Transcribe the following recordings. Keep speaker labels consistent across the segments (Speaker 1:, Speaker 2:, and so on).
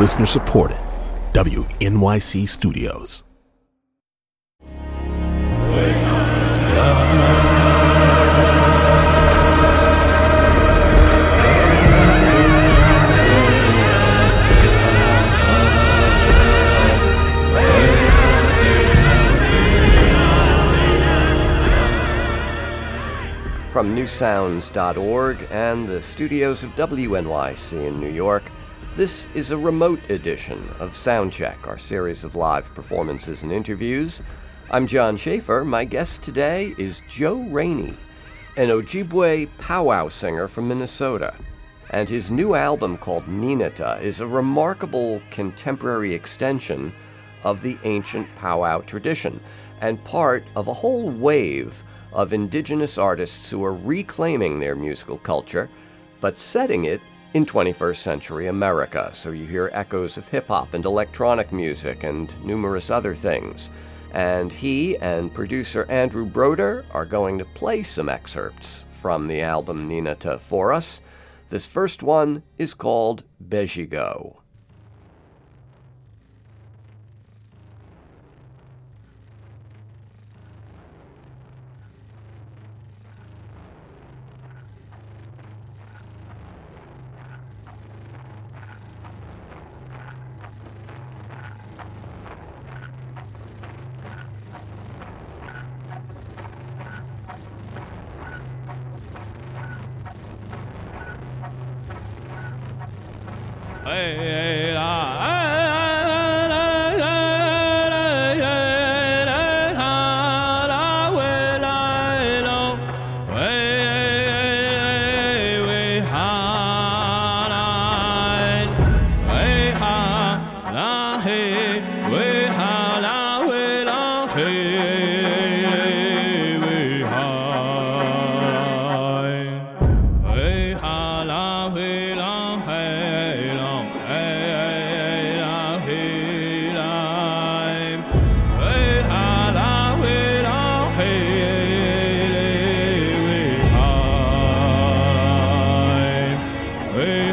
Speaker 1: Listener supported. WNYC Studios.
Speaker 2: From newsounds.org and the studios of WNYC in New York, this is a remote edition of Soundcheck, our series of live performances and interviews. I'm John Schaefer. My guest today is Joe Rainey, an Ojibwe powwow singer from Minnesota. And his new album called Niineta is a remarkable contemporary extension of the ancient powwow tradition and part of a whole wave of indigenous artists who are reclaiming their musical culture, but setting it in 21st century America. So you hear echoes of hip hop and electronic music and numerous other things. And he and producer Andrew Broder are going to play some excerpts from the album Niineta for us. This first one is called Bejigo.
Speaker 3: Hey,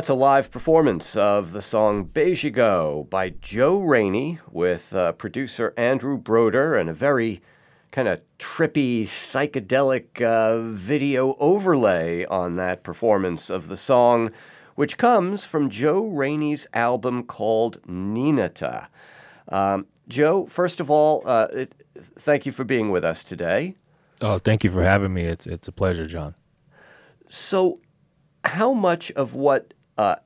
Speaker 2: That's a live performance of the song Beijigo by Joe Rainey with uh, producer Andrew Broder and a very kind of trippy, psychedelic uh, video overlay on that performance of the song, which comes from Joe Rainey's album called Niineta. Um, Joe, first of all, uh, it, thank you for being with us today.
Speaker 4: Oh, thank you for having me. It's it's a pleasure, John.
Speaker 2: So, how much of what uh,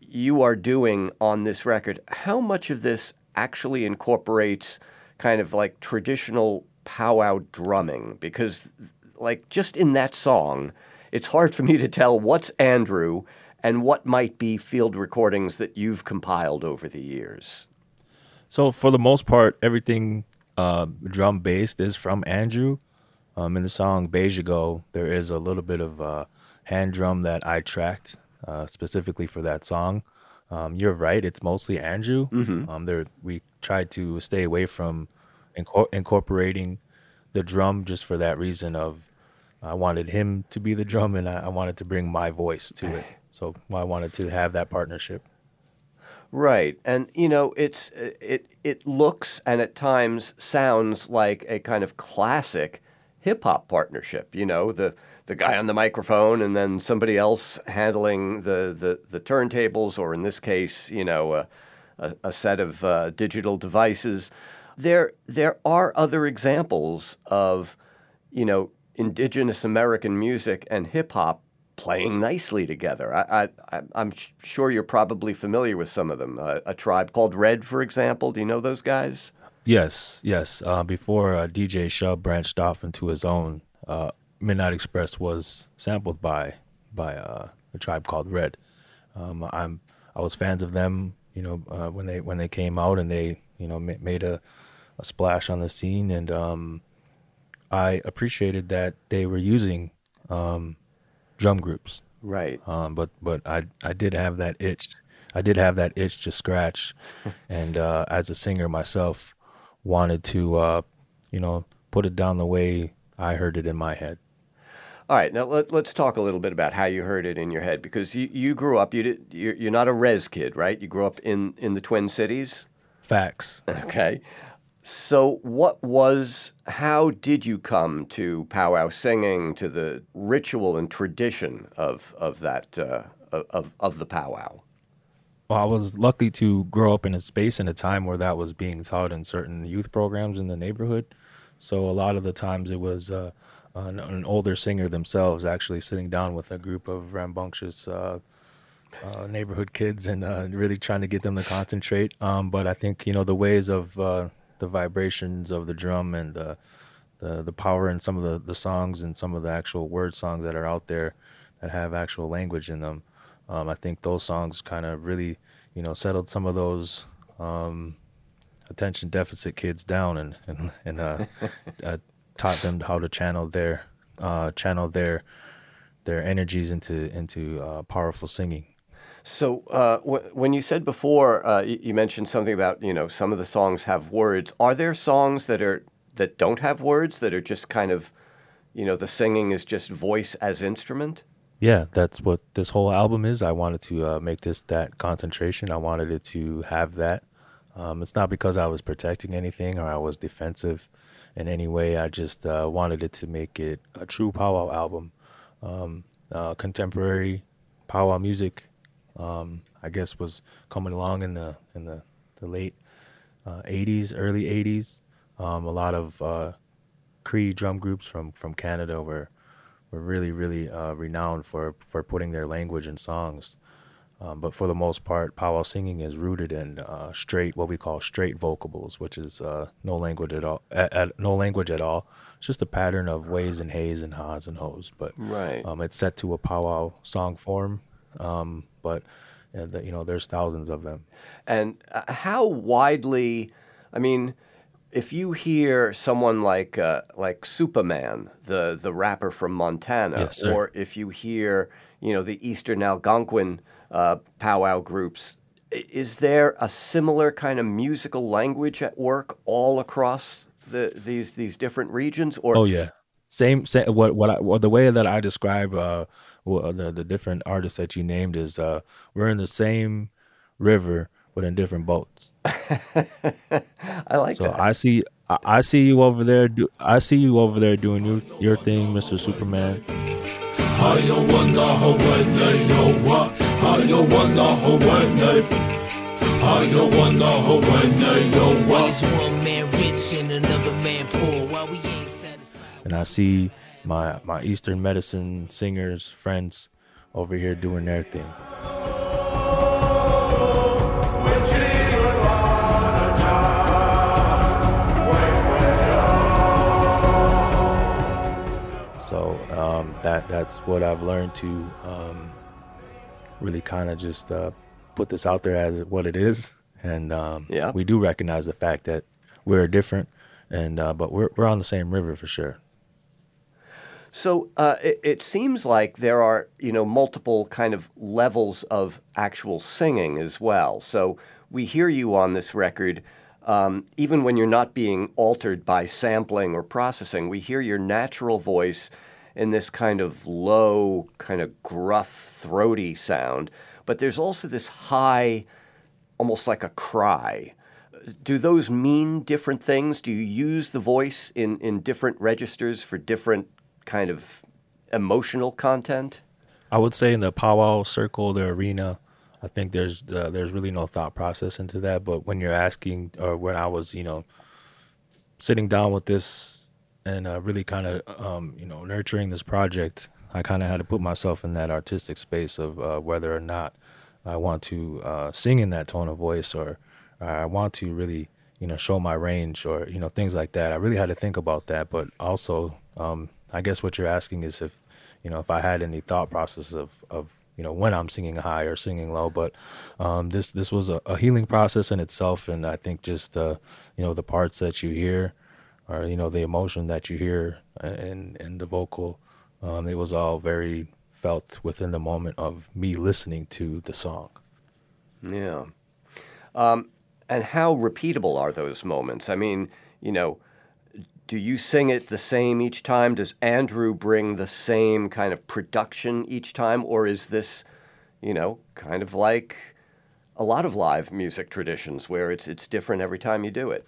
Speaker 2: you are doing on this record, how much of this actually incorporates kind of like traditional powwow drumming? Because, like, just in that song, it's hard for me to tell what's Andrew and what might be field recordings that you've compiled over the years.
Speaker 4: So, for the most part, everything uh, drum based is from Andrew. Um, in the song Beijigo, there is a little bit of uh, hand drum that I tracked uh, specifically for that song. Um, you're right; it's mostly Andrew. Mm-hmm. Um, there, we tried to stay away from inco- incorporating the drum just for that reason of I wanted him to be the drum, and I, I wanted to bring my voice to it. So I wanted to have that partnership.
Speaker 2: Right, and you know, it's it it looks and at times sounds like a kind of classic hip hop partnership. You know, the the guy on the microphone and then somebody else handling the, the, the turntables, or in this case, you know, a, a, a set of uh, digital devices. There, there are other examples of, you know, indigenous American music and hip hop playing nicely together. I, I'm sure you're probably familiar with some of them. Uh, a tribe called Red, for example. Do you know those guys?
Speaker 4: Yes, yes. Uh, before uh, DJ Shub branched off into his own, uh, Midnight Express was sampled by by uh, a tribe called Red. Um, I'm I was fans of them, you know, uh, when they when they came out and they you know ma- made a, a splash on the scene, and um, I appreciated that they were using um, drum groups.
Speaker 2: Right.
Speaker 4: Um, but but I I did have that itch. I did have that itch to scratch, and uh, as a singer myself, wanted to uh, you know put it down the way I heard it in my head.
Speaker 2: All right, now let, us talk a little bit about how you heard it in your head because you, you grew up. You did. You're, you're not a res kid, right? You grew up in in the Twin Cities.
Speaker 4: Facts.
Speaker 2: Okay. So, what was? How did you come to powwow singing, to the ritual and tradition of of that uh, of of the powwow?
Speaker 4: Well, I was lucky to grow up in a space and a time where that was being taught in certain youth programs in the neighborhood. So a lot of the times it was uh, an, an, older singer themselves actually sitting down with a group of rambunctious uh, uh, neighborhood kids and uh, really trying to get them to concentrate. Um, but I think you know the ways of uh, the vibrations of the drum and the the, the power in some of the, the songs and some of the actual word songs that are out there that have actual language in them. Um, I think those songs kind of really you know settled some of those. Um, attention deficit kids down and and, and uh, uh, taught them how to channel their uh, channel their their energies into into uh, powerful singing.
Speaker 2: So uh, w- when you said before, uh, you, you mentioned something about you know some of the songs have words. Are there songs that are that don't have words that are just kind of you know the singing is just voice as instrument?
Speaker 4: Yeah, that's what this whole album is. I wanted to uh, make this that concentration. I wanted it to have that. Um, it's not because I was protecting anything or I was defensive in any way. I just uh, wanted it to make it a true powwow album. Um, uh, contemporary powwow music, um, I guess, was coming along in the in the, the late uh, 80s, early 80s. Um, a lot of uh, Cree drum groups from, from Canada were were really really uh, renowned for for putting their language in songs. Um, but for the most part, powwow singing is rooted in uh, straight, what we call straight vocables, which is uh, no language at all. At, at, no language at all. It's just a pattern of ways and hays and ha's and ho's. But
Speaker 2: right.
Speaker 4: um, it's set to a powwow song form. Um, but uh, the, you know, there's thousands of them.
Speaker 2: And uh, how widely? I mean, if you hear someone like uh, like Supaman, the the rapper from Montana,
Speaker 4: yes,
Speaker 2: or if you hear you know the Eastern Algonquin uh, powwow groups. Is there a similar kind of musical language at work all across the, these these different regions?
Speaker 4: Or oh yeah, Same, same what what I, well, the way that I describe uh the the different artists that you named is uh we're in the same river but in different boats.
Speaker 2: I like
Speaker 4: So
Speaker 2: that.
Speaker 4: I see I, I see you over there do I see you over there doing your your thing, Mr. Supaman.
Speaker 5: He's one man rich and another man poor. While we ain't satisfied.
Speaker 4: and I see my my Eastern medicine singers friends over here doing their thing. So um, that that's what I've learned to um, really kind of just uh, put this out there as what it is, and um,
Speaker 2: Yeah.
Speaker 4: we do recognize the fact that we're different, and uh, but we're we're on the same river for sure.
Speaker 2: So uh, it, it seems like there are, you know, multiple kind of levels of actual singing as well. So we hear you on this record, um, even when you're not being altered by sampling or processing. We hear your natural voice in this kind of low, kind of gruff, throaty sound. But there's also this high, almost like a cry. Do those mean different things? Do you use the voice in, in different registers for different kind of emotional content?
Speaker 4: I would say in the powwow circle, the arena, I think there's uh, there's really no thought process into that. But when you're asking, or when I was, you know, sitting down with this and uh, really kind of, um, you know, nurturing this project, I kind of had to put myself in that artistic space of uh, whether or not I want to uh, sing in that tone of voice or I want to really, you know, show my range or you know things like that. I really had to think about that. But also, um, I guess what you're asking is if, you know, if I had any thought process of of you know when I'm singing high or singing low. But um, this this was a, a healing process in itself, and I think just uh, you know the parts that you hear, or you know the emotion that you hear in in the vocal, um, it was all very felt within the moment of me listening to the song.
Speaker 2: Yeah. Um, and how repeatable are those moments? I mean, you know, do you sing it the same each time? Does Andrew bring the same kind of production each time? Or is this, you know, kind of like a lot of live music traditions where it's, it's different every time you do it?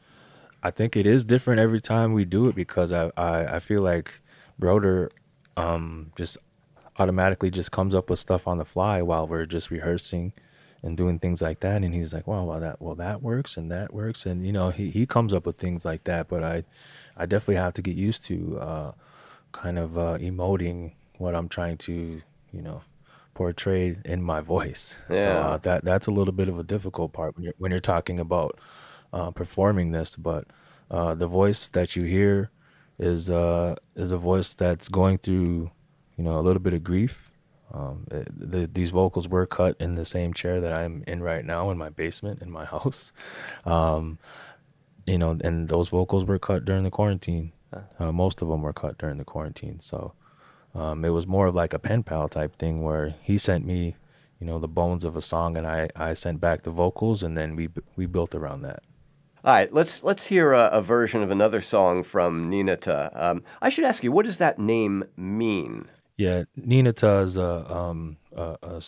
Speaker 4: I think it is different every time we do it because I I, I feel like Broder um, just automatically just comes up with stuff on the fly while we're just rehearsing and doing things like that. And he's like well, well that well that works and that works. And you know he, he comes up with things like that but I I definitely have to get used to uh, kind of uh, emoting what I'm trying to you know portray in my voice. So
Speaker 2: Yeah.
Speaker 4: uh, that that's a little bit of a difficult part when you're when you're talking about uh, performing this, but uh, the voice that you hear is uh, is a voice that's going through, you know, a little bit of grief. Um, it, the, these vocals were cut in the same chair that I'm in right now in my basement in my house, um, you know, and those vocals were cut during the quarantine. Uh, most of them were cut during the quarantine, so um, it was more of like a pen pal type thing where he sent me, you know, the bones of a song, and I I sent back the vocals, and then we we built around that.
Speaker 2: All right, let's let's hear a, a version of another song from Niineta. Um, I should ask you, what does that name mean?
Speaker 4: Yeah, Niineta is a um a, a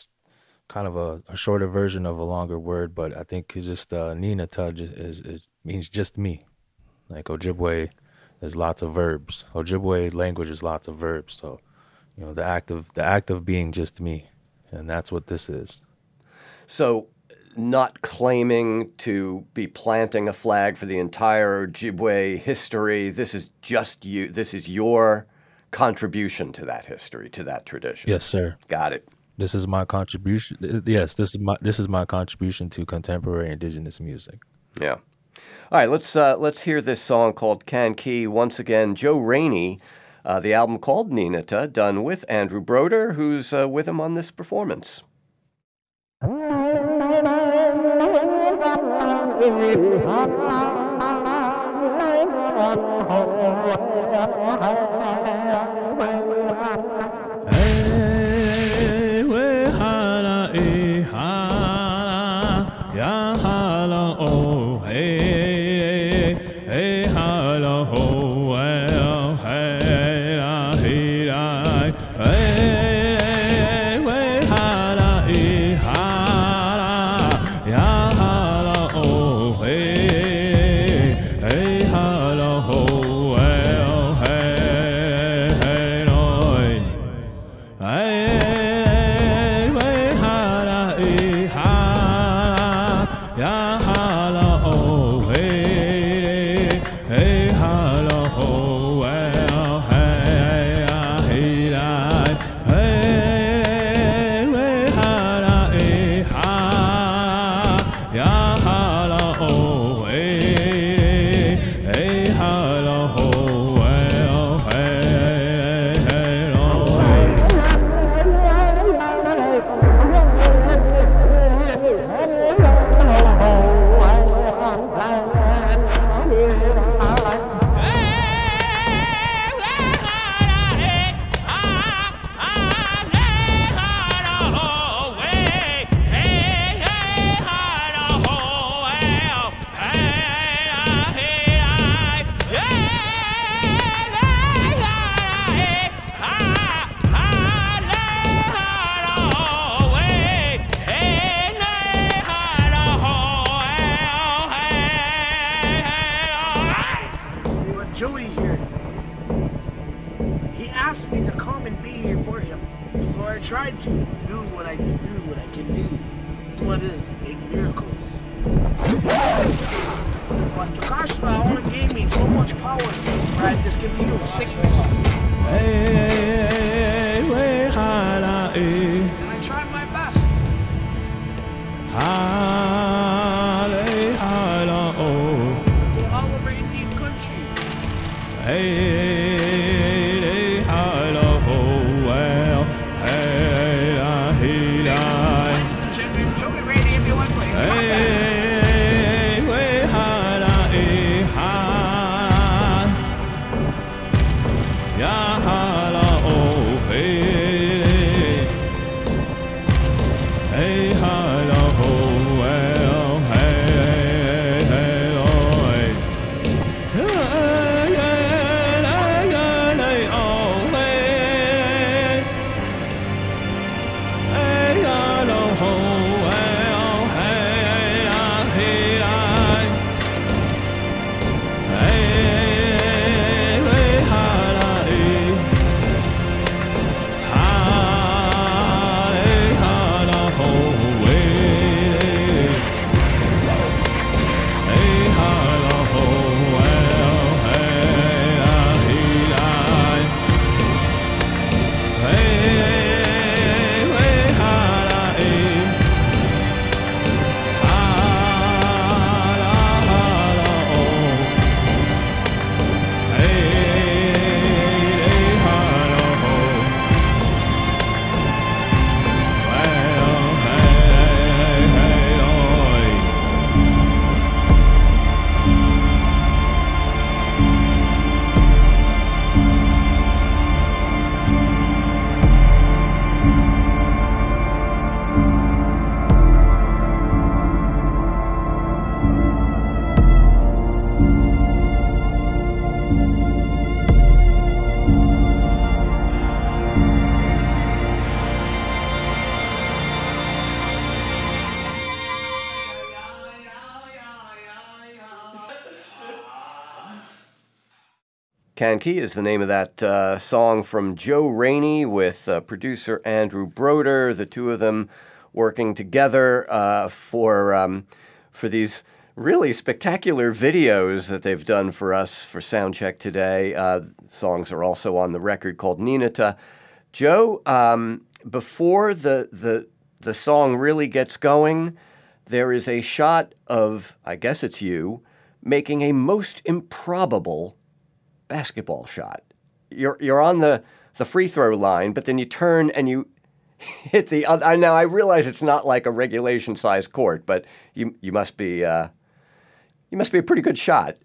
Speaker 4: kind of a, a shorter version of a longer word, but I think just uh, Niineta just is, is means just me. Like Ojibwe, there's lots of verbs. Ojibwe language is lots of verbs, so you know the act of the act of being just me, and that's what this is.
Speaker 2: So, not claiming to be planting a flag for the entire Ojibwe history. This is just you. This is your contribution to that history, to that tradition.
Speaker 4: Yes, sir.
Speaker 2: Got it.
Speaker 4: This is my contribution. Yes, this is my this is my contribution to contemporary indigenous music.
Speaker 2: Yeah. All right, let's uh, let's hear this song called Can Key once again. Joe Rainey, uh, the album called Niineta, done with Andrew Broder, who's uh, with him on this performance.
Speaker 4: Hey,
Speaker 2: Kanki is the name of that uh, song from Joe Rainey with uh, producer Andrew Broder. The two of them working together uh, for um, for these really spectacular videos that they've done for us for Soundcheck today. Uh, songs are also on the record called Niineta. Joe, um, before the the the song really gets going, there is a shot of I guess it's you making a most improbable basketball shot. You're you're on the the free throw line, but then you turn and you hit the other. Now I realize it's not like a regulation size court, but you you must be uh, you must be a pretty good shot.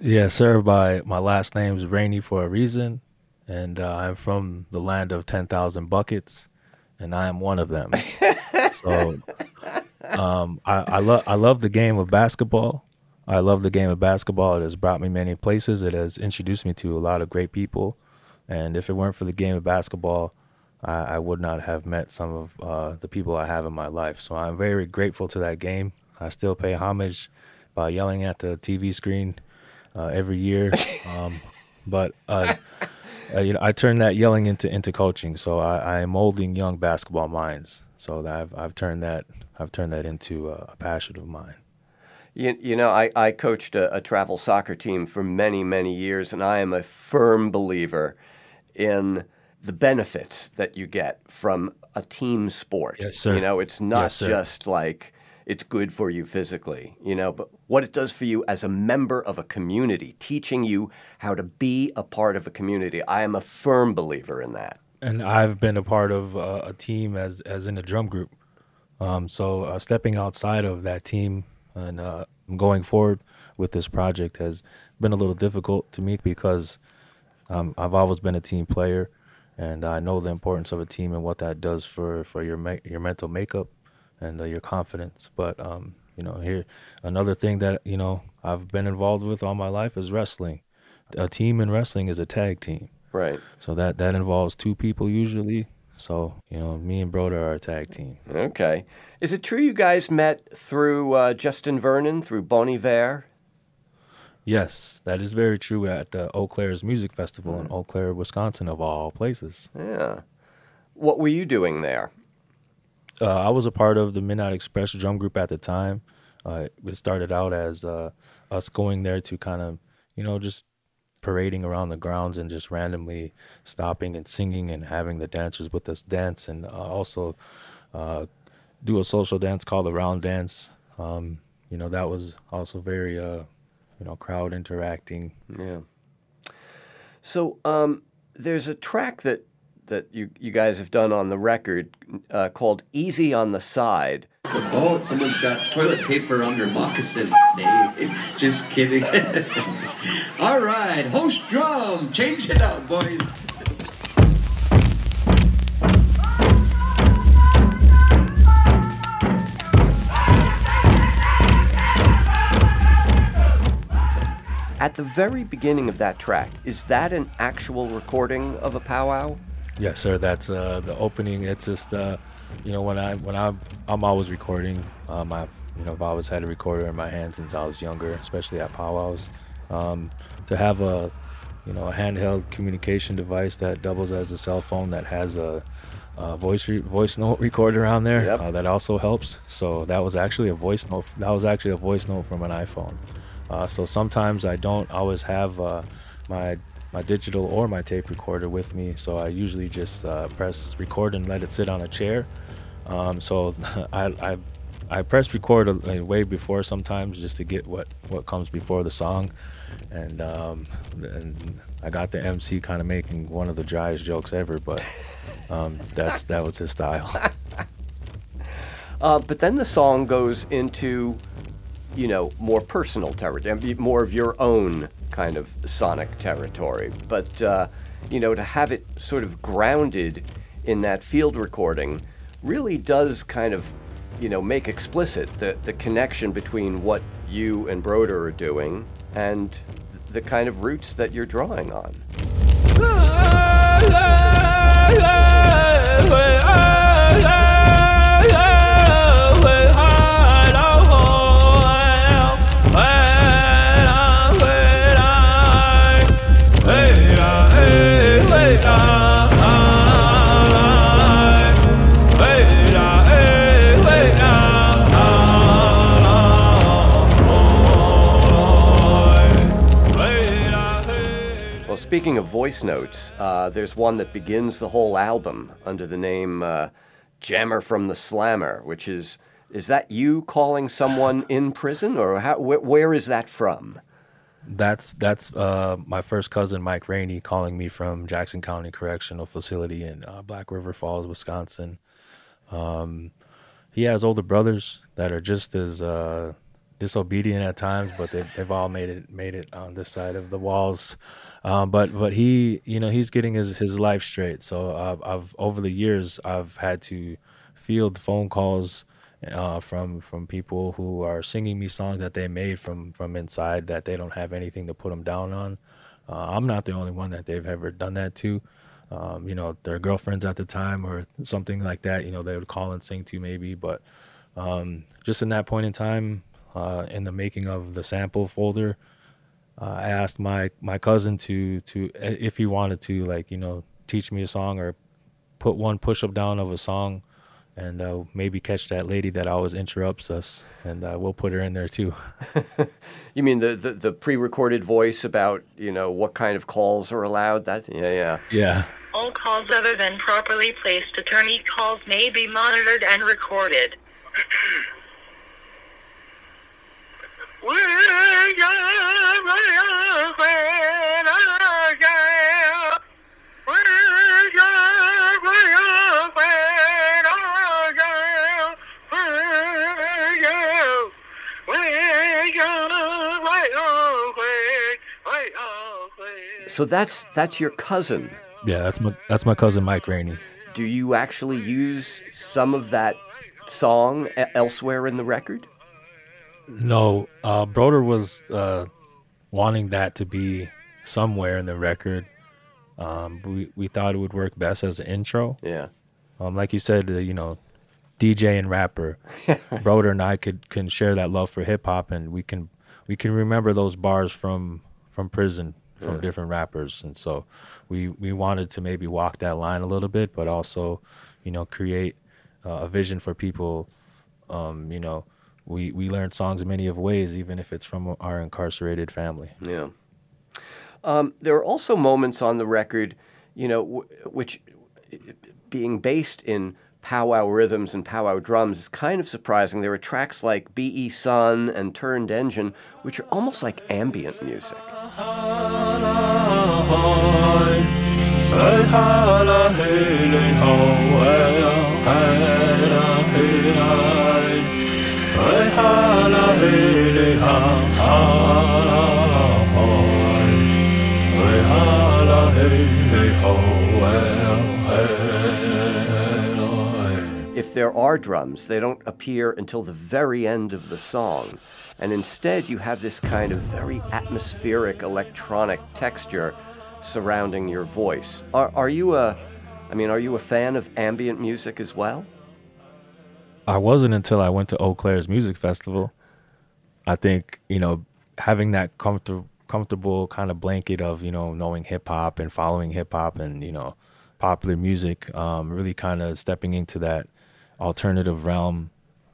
Speaker 4: Yeah, sir. By my last name is Rainey for a reason, and uh, I'm from the land of ten thousand buckets, and I am one of them. so, um, I, I love I love the game of basketball. I love the game of basketball. It has brought me many places. It has introduced me to a lot of great people, and if it weren't for the game of basketball, I, I would not have met some of uh, the people I have in my life. So I'm very grateful to that game. I still pay homage by yelling at the TV screen uh, every year. Um, but uh, uh, you know, I turn that yelling into into coaching. So I, I am molding young basketball minds. So that I've I've turned that I've turned that into a, a passion of mine.
Speaker 2: You, you know, I, I coached a, a travel soccer team for many, many years, and I am a firm believer in the benefits that you get from a team sport.
Speaker 4: Yes, sir.
Speaker 2: You know, it's not
Speaker 4: Yes,
Speaker 2: just like it's good for you physically, you know, but what it does for you as a member of a community, teaching you how to be a part of a community. I am a firm believer in that.
Speaker 4: and I've been a part of uh, a team as as in a drum group. Um, so uh, stepping outside of that team and uh, going forward with this project has been a little difficult to me because um, I've always been a team player, and I know the importance of a team and what that does for for your me- your mental makeup and uh, your confidence. But um, you know, here another thing that you know I've been involved with all my life is wrestling. A team in wrestling is a tag team.
Speaker 2: Right.
Speaker 4: So that that involves two people usually. So you know, me and Broder are a tag team.
Speaker 2: Okay. Is it true you guys met through uh, Justin Vernon, through Bon Iver?
Speaker 4: Yes, that is very true at the Eaux Claires Music Festival in Eau Claire, Wisconsin, of all places.
Speaker 2: Yeah. What were you doing there?
Speaker 4: Uh, I was a part of the Midnight Express drum group at the time. Uh, it started out as uh, us going there to kind of, you know, just parading around the grounds and just randomly stopping and singing and having the dancers with us dance and uh, also uh, do a social dance called the round dance. Um, you know, that was also very, uh, you know, crowd interacting.
Speaker 2: Yeah. So um, there's a track that that you you guys have done on the record uh, called "Easy on the Side."
Speaker 6: The boat. Someone's got toilet paper on their moccasin. Just kidding. All right, host drum. Change it up, boys.
Speaker 2: At the very beginning of that track, is that an actual recording of a powwow?
Speaker 4: Yes, sir. That's uh, the opening. It's just, uh, you know, when I when I I'm always recording. Um, I've you know I've always had a recorder in my hand since I was younger, especially at powwows. Um, to have a you know a handheld communication device that doubles as a cell phone that has a, a voice re- voice note recorder on there
Speaker 2: Yep.
Speaker 4: uh, that also helps. So that was actually a voice note. That was actually a voice note from an iPhone. Uh, so sometimes I don't always have uh, my my digital or my tape recorder with me. So I usually just uh, press record and let it sit on a chair. Um, so I, I I press record a, a way before sometimes just to get what what comes before the song, and um, and I got the MC kind of making one of the driest jokes ever, but um, that's that was his style.
Speaker 2: Uh, but then the song goes into, you know, more personal territory, more of your own kind of sonic territory. But, uh, you know, to have it sort of grounded in that field recording really does kind of, you know, make explicit the, the connection between what you and Broder are doing and th- the kind of roots that you're drawing on. speaking of voice notes, uh, there's one that begins the whole album under the name uh, "Jammer from the Slammer," which is is that you calling someone in prison, or how, wh- where is that from?
Speaker 4: That's that's uh, my first cousin Mike Rainey calling me from Jackson County Correctional Facility in uh, Black River Falls, Wisconsin. Um, he has older brothers that are just as uh, disobedient at times, but they've, they've all made it made it on this side of the walls. Um, but but he you know he's getting his his life straight. So uh, I've over the years I've had to field phone calls uh, from from people who are singing me songs that they made from from inside that they don't have anything to put them down on. Uh, I'm not the only one that they've ever done that to. Um, you know, their girlfriends at the time or something like that. You know, they would call and sing to maybe, but um, just in that point in time, uh, in the making of the sample folder, uh, I asked my my cousin to to if he wanted to like you know teach me a song or put one push up down of a song and uh, maybe catch that lady that always interrupts us and uh, we'll put her in there too
Speaker 2: You mean the, the, the pre-recorded voice about you know what kind of calls are allowed? That yeah yeah.
Speaker 4: yeah
Speaker 7: All calls other than properly placed attorney calls may be monitored and recorded.
Speaker 2: So that's that's your cousin.
Speaker 4: yeah that's my that's my cousin mike rainey
Speaker 2: Do you actually use some of that song elsewhere in the record?
Speaker 4: no uh broder was uh wanting that to be somewhere in the record um we we thought it would work best as an intro
Speaker 2: Yeah.
Speaker 4: um like you said uh, you know dj and rapper broder and i could can share that love for hip-hop and we can we can remember those bars from from prison from different rappers, and so we we wanted to maybe walk that line a little bit, but also, you know, create uh, a vision for people. Um, you know, we we learn songs many of ways, even if it's from our incarcerated family.
Speaker 2: Yeah. Um, there are also moments on the record, you know, w- which being based in powwow rhythms and powwow drums is kind of surprising. There are tracks like B.E. Sun and Turned Engine, which are almost like ambient music. If there are drums, they don't appear until the very end of the song. And instead, you have this kind of very atmospheric electronic texture surrounding your voice. Are, are you a, I mean, are you a fan of ambient music as well?
Speaker 4: I wasn't until I went to Eaux Claires music festival. I think you know having that comfortable comfortable kind of blanket of you know knowing hip hop and following hip hop and you know popular music, um, really kind of stepping into that alternative realm.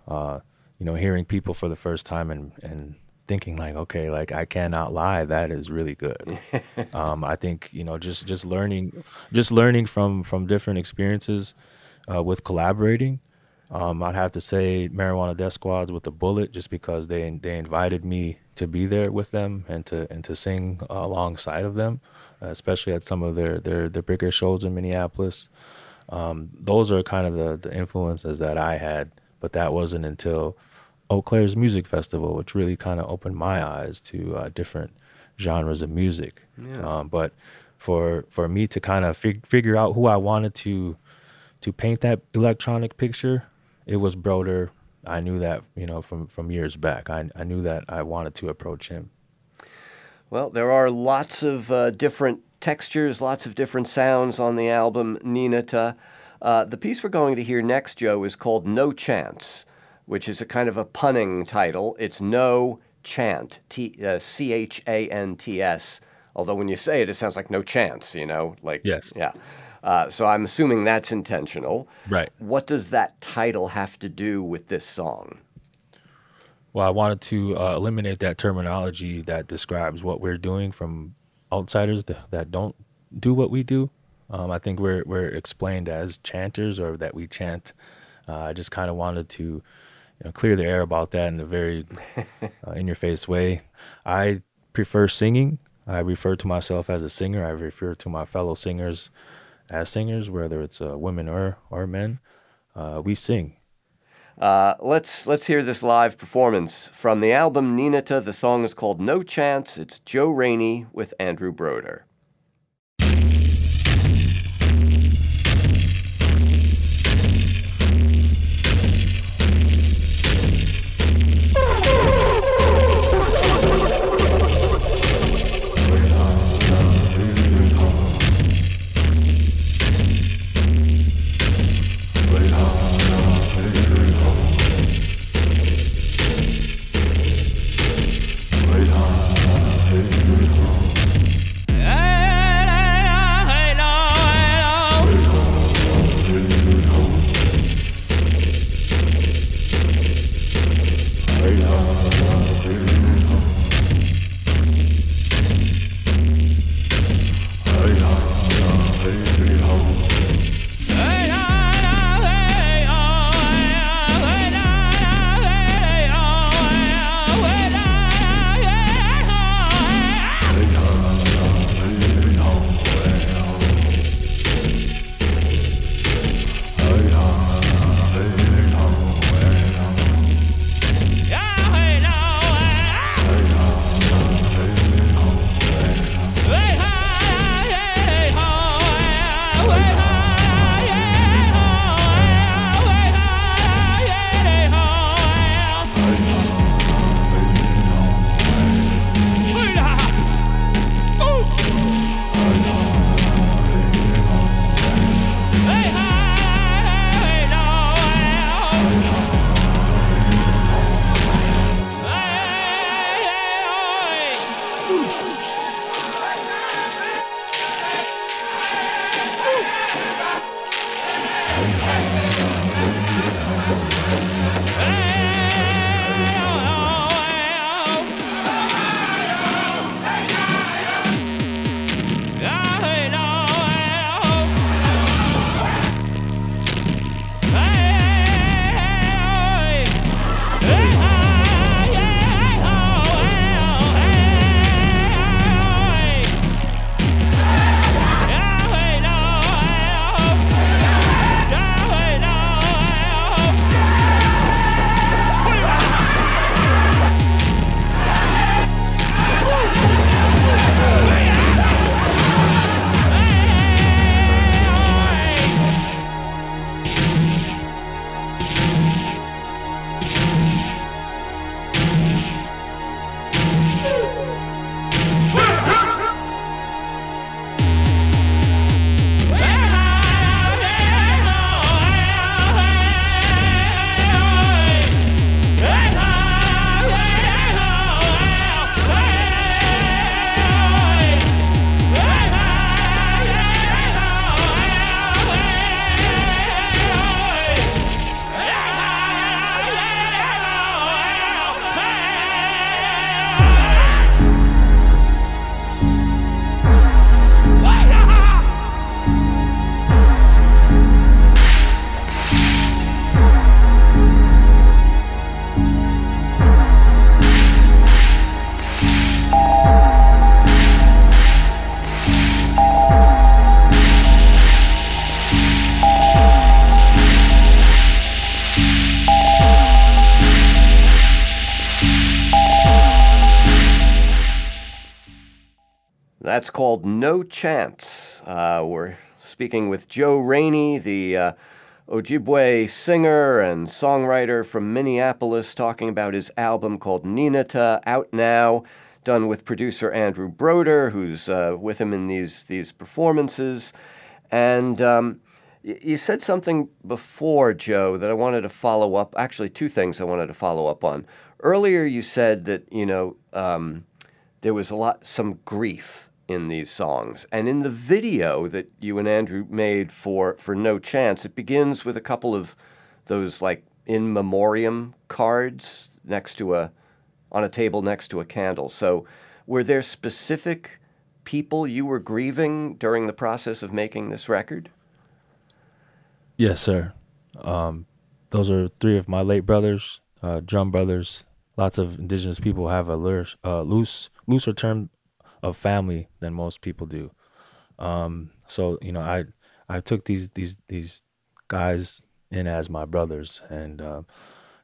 Speaker 4: Uh, you know, hearing people for the first time and and thinking like, okay, like I cannot lie, that is really good. um, I think you know just just learning just learning from from different experiences uh, with collaborating. Um, I'd have to say Marijuana Death Squads with the Bullet, just because they they invited me to be there with them and to and to sing alongside of them, uh, especially at some of their their their bigger shows in Minneapolis. Um, those are kind of the, the influences that I had, but that wasn't until Eaux Claires Music Festival, which really kind of opened my eyes to uh, different genres of music. Um, but for for me to kind of fig- figure out who I wanted to to paint that electronic picture, it was Broder. I knew that you know from from years back. I I knew that I wanted to approach him.
Speaker 2: Well, there are lots of uh, different textures, lots of different sounds on the album Niineta. Uh, the piece we're going to hear next, Joe, is called No Chance, which is a kind of a punning title. It's No Chant, T uh, C H A N T S. Although when you say it, it sounds like no chance, you know? Like,
Speaker 4: Yes.
Speaker 2: Yeah. Uh, so I'm assuming that's intentional.
Speaker 4: Right.
Speaker 2: What does that title have to do with this song?
Speaker 4: Well, I wanted to uh, eliminate that terminology that describes what we're doing from outsiders that, that don't do what we do. Um, I think we're we're explained as chanters or that we chant. Uh, I just kind of wanted to, you know, clear the air about that in a very uh, in-your-face way. I prefer singing. I refer to myself as a singer. I refer to my fellow singers as singers, whether it's uh, women or or men. Uh, we sing.
Speaker 2: Uh, let's let's hear this live performance from the album Niineta. The song is called No Chance. It's Joe Rainey with Andrew Broder. Called No Chance. Uh, we're speaking with Joe Rainey, the uh, Ojibwe singer and songwriter from Minneapolis, talking about his album called Niineta, out now, done with producer Andrew Broder, who's uh, with him in these these performances. And um, you said something before, Joe, that I wanted to follow up. Actually, two things I wanted to follow up on. Earlier, you said that you know um, there was a lot, some grief in these songs, and in the video that you and Andrew made for for No Chance, it begins with a couple of those like in memoriam cards next to a on a table next to a candle. So, were there specific people you were grieving during the process of making this record?
Speaker 4: Yes, sir. Um, those are three of my late brothers, uh, drum brothers. Lots of indigenous people have a loose, uh, loose, looser term of family than most people do. Um, so you know, I I took these these these guys in as my brothers, and uh,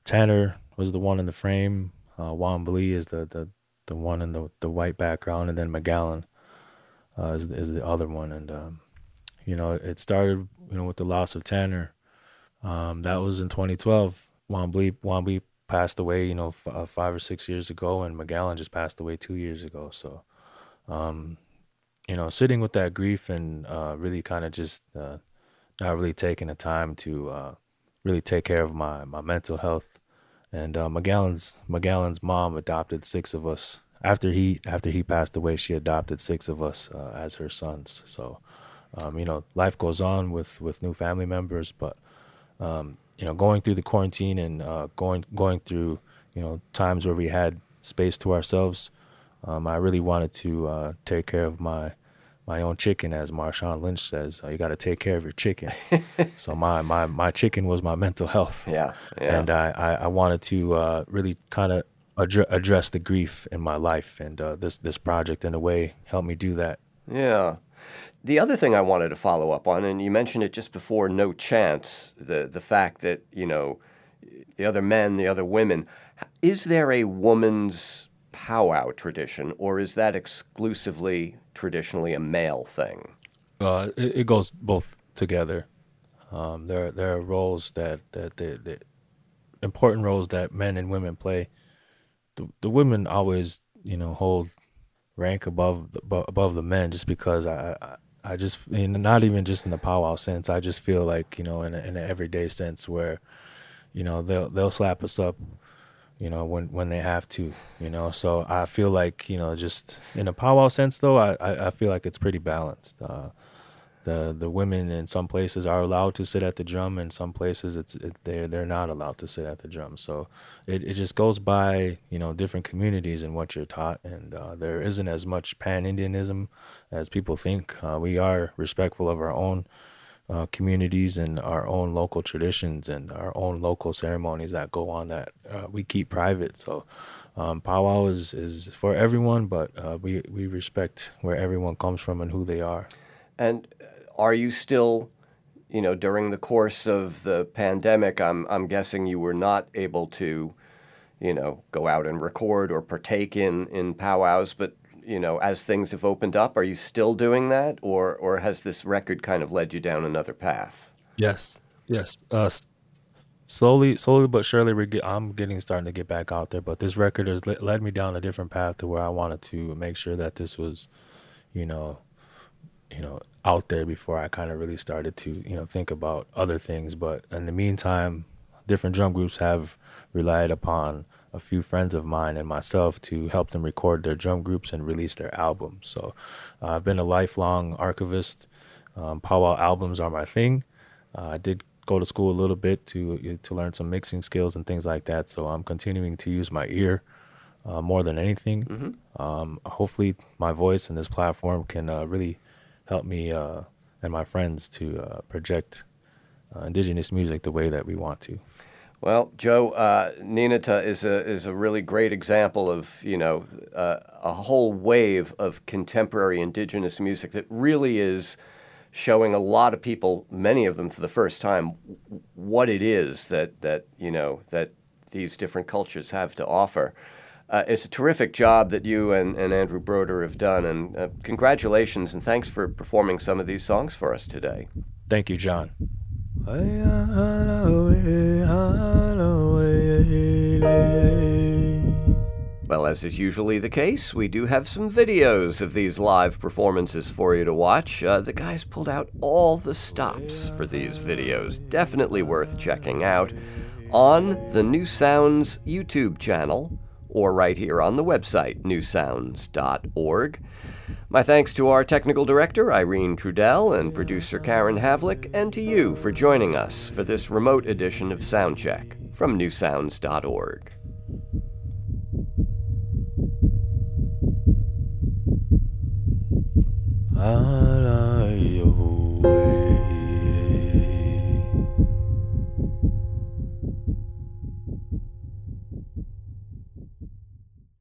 Speaker 4: Tanner was the one in the frame. Uh, is the, the the one in the the white background, and then McGowan uh, is is the other one, and um, you know, it started you know with the loss of Tanner. Um, that was in 2012. Wambly Wambly passed away, you know, f- uh, five or six years ago, and McGowan just passed away two years ago. So, um, you know, sitting with that grief and uh, really kind of just uh, not really taking the time to uh, really take care of my my mental health. And uh, McGowan's mom adopted six of us after he after he passed away. She adopted six of us uh, as her sons. So, um, you know, life goes on with with new family members, but um, you know, going through the quarantine and uh, going going through you know times where we had space to ourselves, um, I really wanted to uh, take care of my my own chicken, as Marshawn Lynch says. Uh, you got to take care of your chicken. so my my my chicken was my mental health.
Speaker 2: Yeah, yeah.
Speaker 4: And I I, I wanted to uh, really kind of addre- address the grief in my life, and uh, this this project in a way helped me do that.
Speaker 2: Yeah. The other thing I wanted to follow up on, and you mentioned it just before, no chance, the the fact that you know, the other men, the other women, is there a woman's powwow tradition, or is that exclusively traditionally a male thing?
Speaker 4: Uh, it, it goes both together. Um, there there are roles that that the, important roles that men and women play. The the women always you know hold rank above the, above the men just because I. I I just, not even just in the powwow sense. I just feel like, you know, in a, in an everyday sense, where, you know, they'll they'll slap us up, you know, when when they have to, you know. So I feel like, you know, just in a powwow sense, though, I I, I feel like it's pretty balanced. Uh, the the women in some places are allowed to sit at the drum, and some places it's it, they're they're not allowed to sit at the drum. So it, it just goes by you know different communities and what you're taught, and uh, there isn't as much pan Indianism as people think. Uh, we are respectful of our own. Uh, communities and our own local traditions and our own local ceremonies that go on that uh, we keep private. So um, powwow is, is for everyone, but uh, we, we respect where everyone comes from and who they are.
Speaker 2: And uh, are you still, you know, during the course of the pandemic, I'm, I'm guessing you were not able to, you know, go out and record or partake in, in powwows, but you know, as things have opened up, are you still doing that, or or has this record kind of led you down another path?
Speaker 4: Yes, yes. Uh, slowly, slowly but surely, get, I'm getting starting to get back out there. But this record has led, led me down a different path to where I wanted to make sure that this was, you know, you know, out there before I kind of really started to, you know, think about other things. But in the meantime, different drum groups have relied upon a few friends of mine and myself to help them record their drum groups and release their albums. So uh, I've been a lifelong archivist. Um, powwow albums are my thing. Uh, I did go to school a little bit to to learn some mixing skills and things like that. So I'm continuing to use my ear uh, more than anything. Mm-hmm. Um, hopefully, my voice and this platform can uh, really help me uh, and my friends to uh, project indigenous music the way that we want to.
Speaker 2: Well, Joe, uh, Niineta is a is a really great example of you know uh, a whole wave of contemporary indigenous music that really is showing a lot of people, many of them for the first time, what it is that that you know that these different cultures have to offer. Uh, it's a terrific job that you and, and Andrew Broder have done, and uh, congratulations and thanks for performing some of these songs for us today.
Speaker 4: Thank you, John.
Speaker 2: Well, as is usually the case, we do have some videos of these live performances for you to watch. Uh, the guys pulled out all the stops for these videos. Definitely worth checking out on the New Sounds YouTube channel or right here on the website, newsounds.org. My thanks to our technical director, Irene Trudel, and producer Karen Havlick, and to you for joining us for this remote edition of Soundcheck from newsounds.org.
Speaker 4: I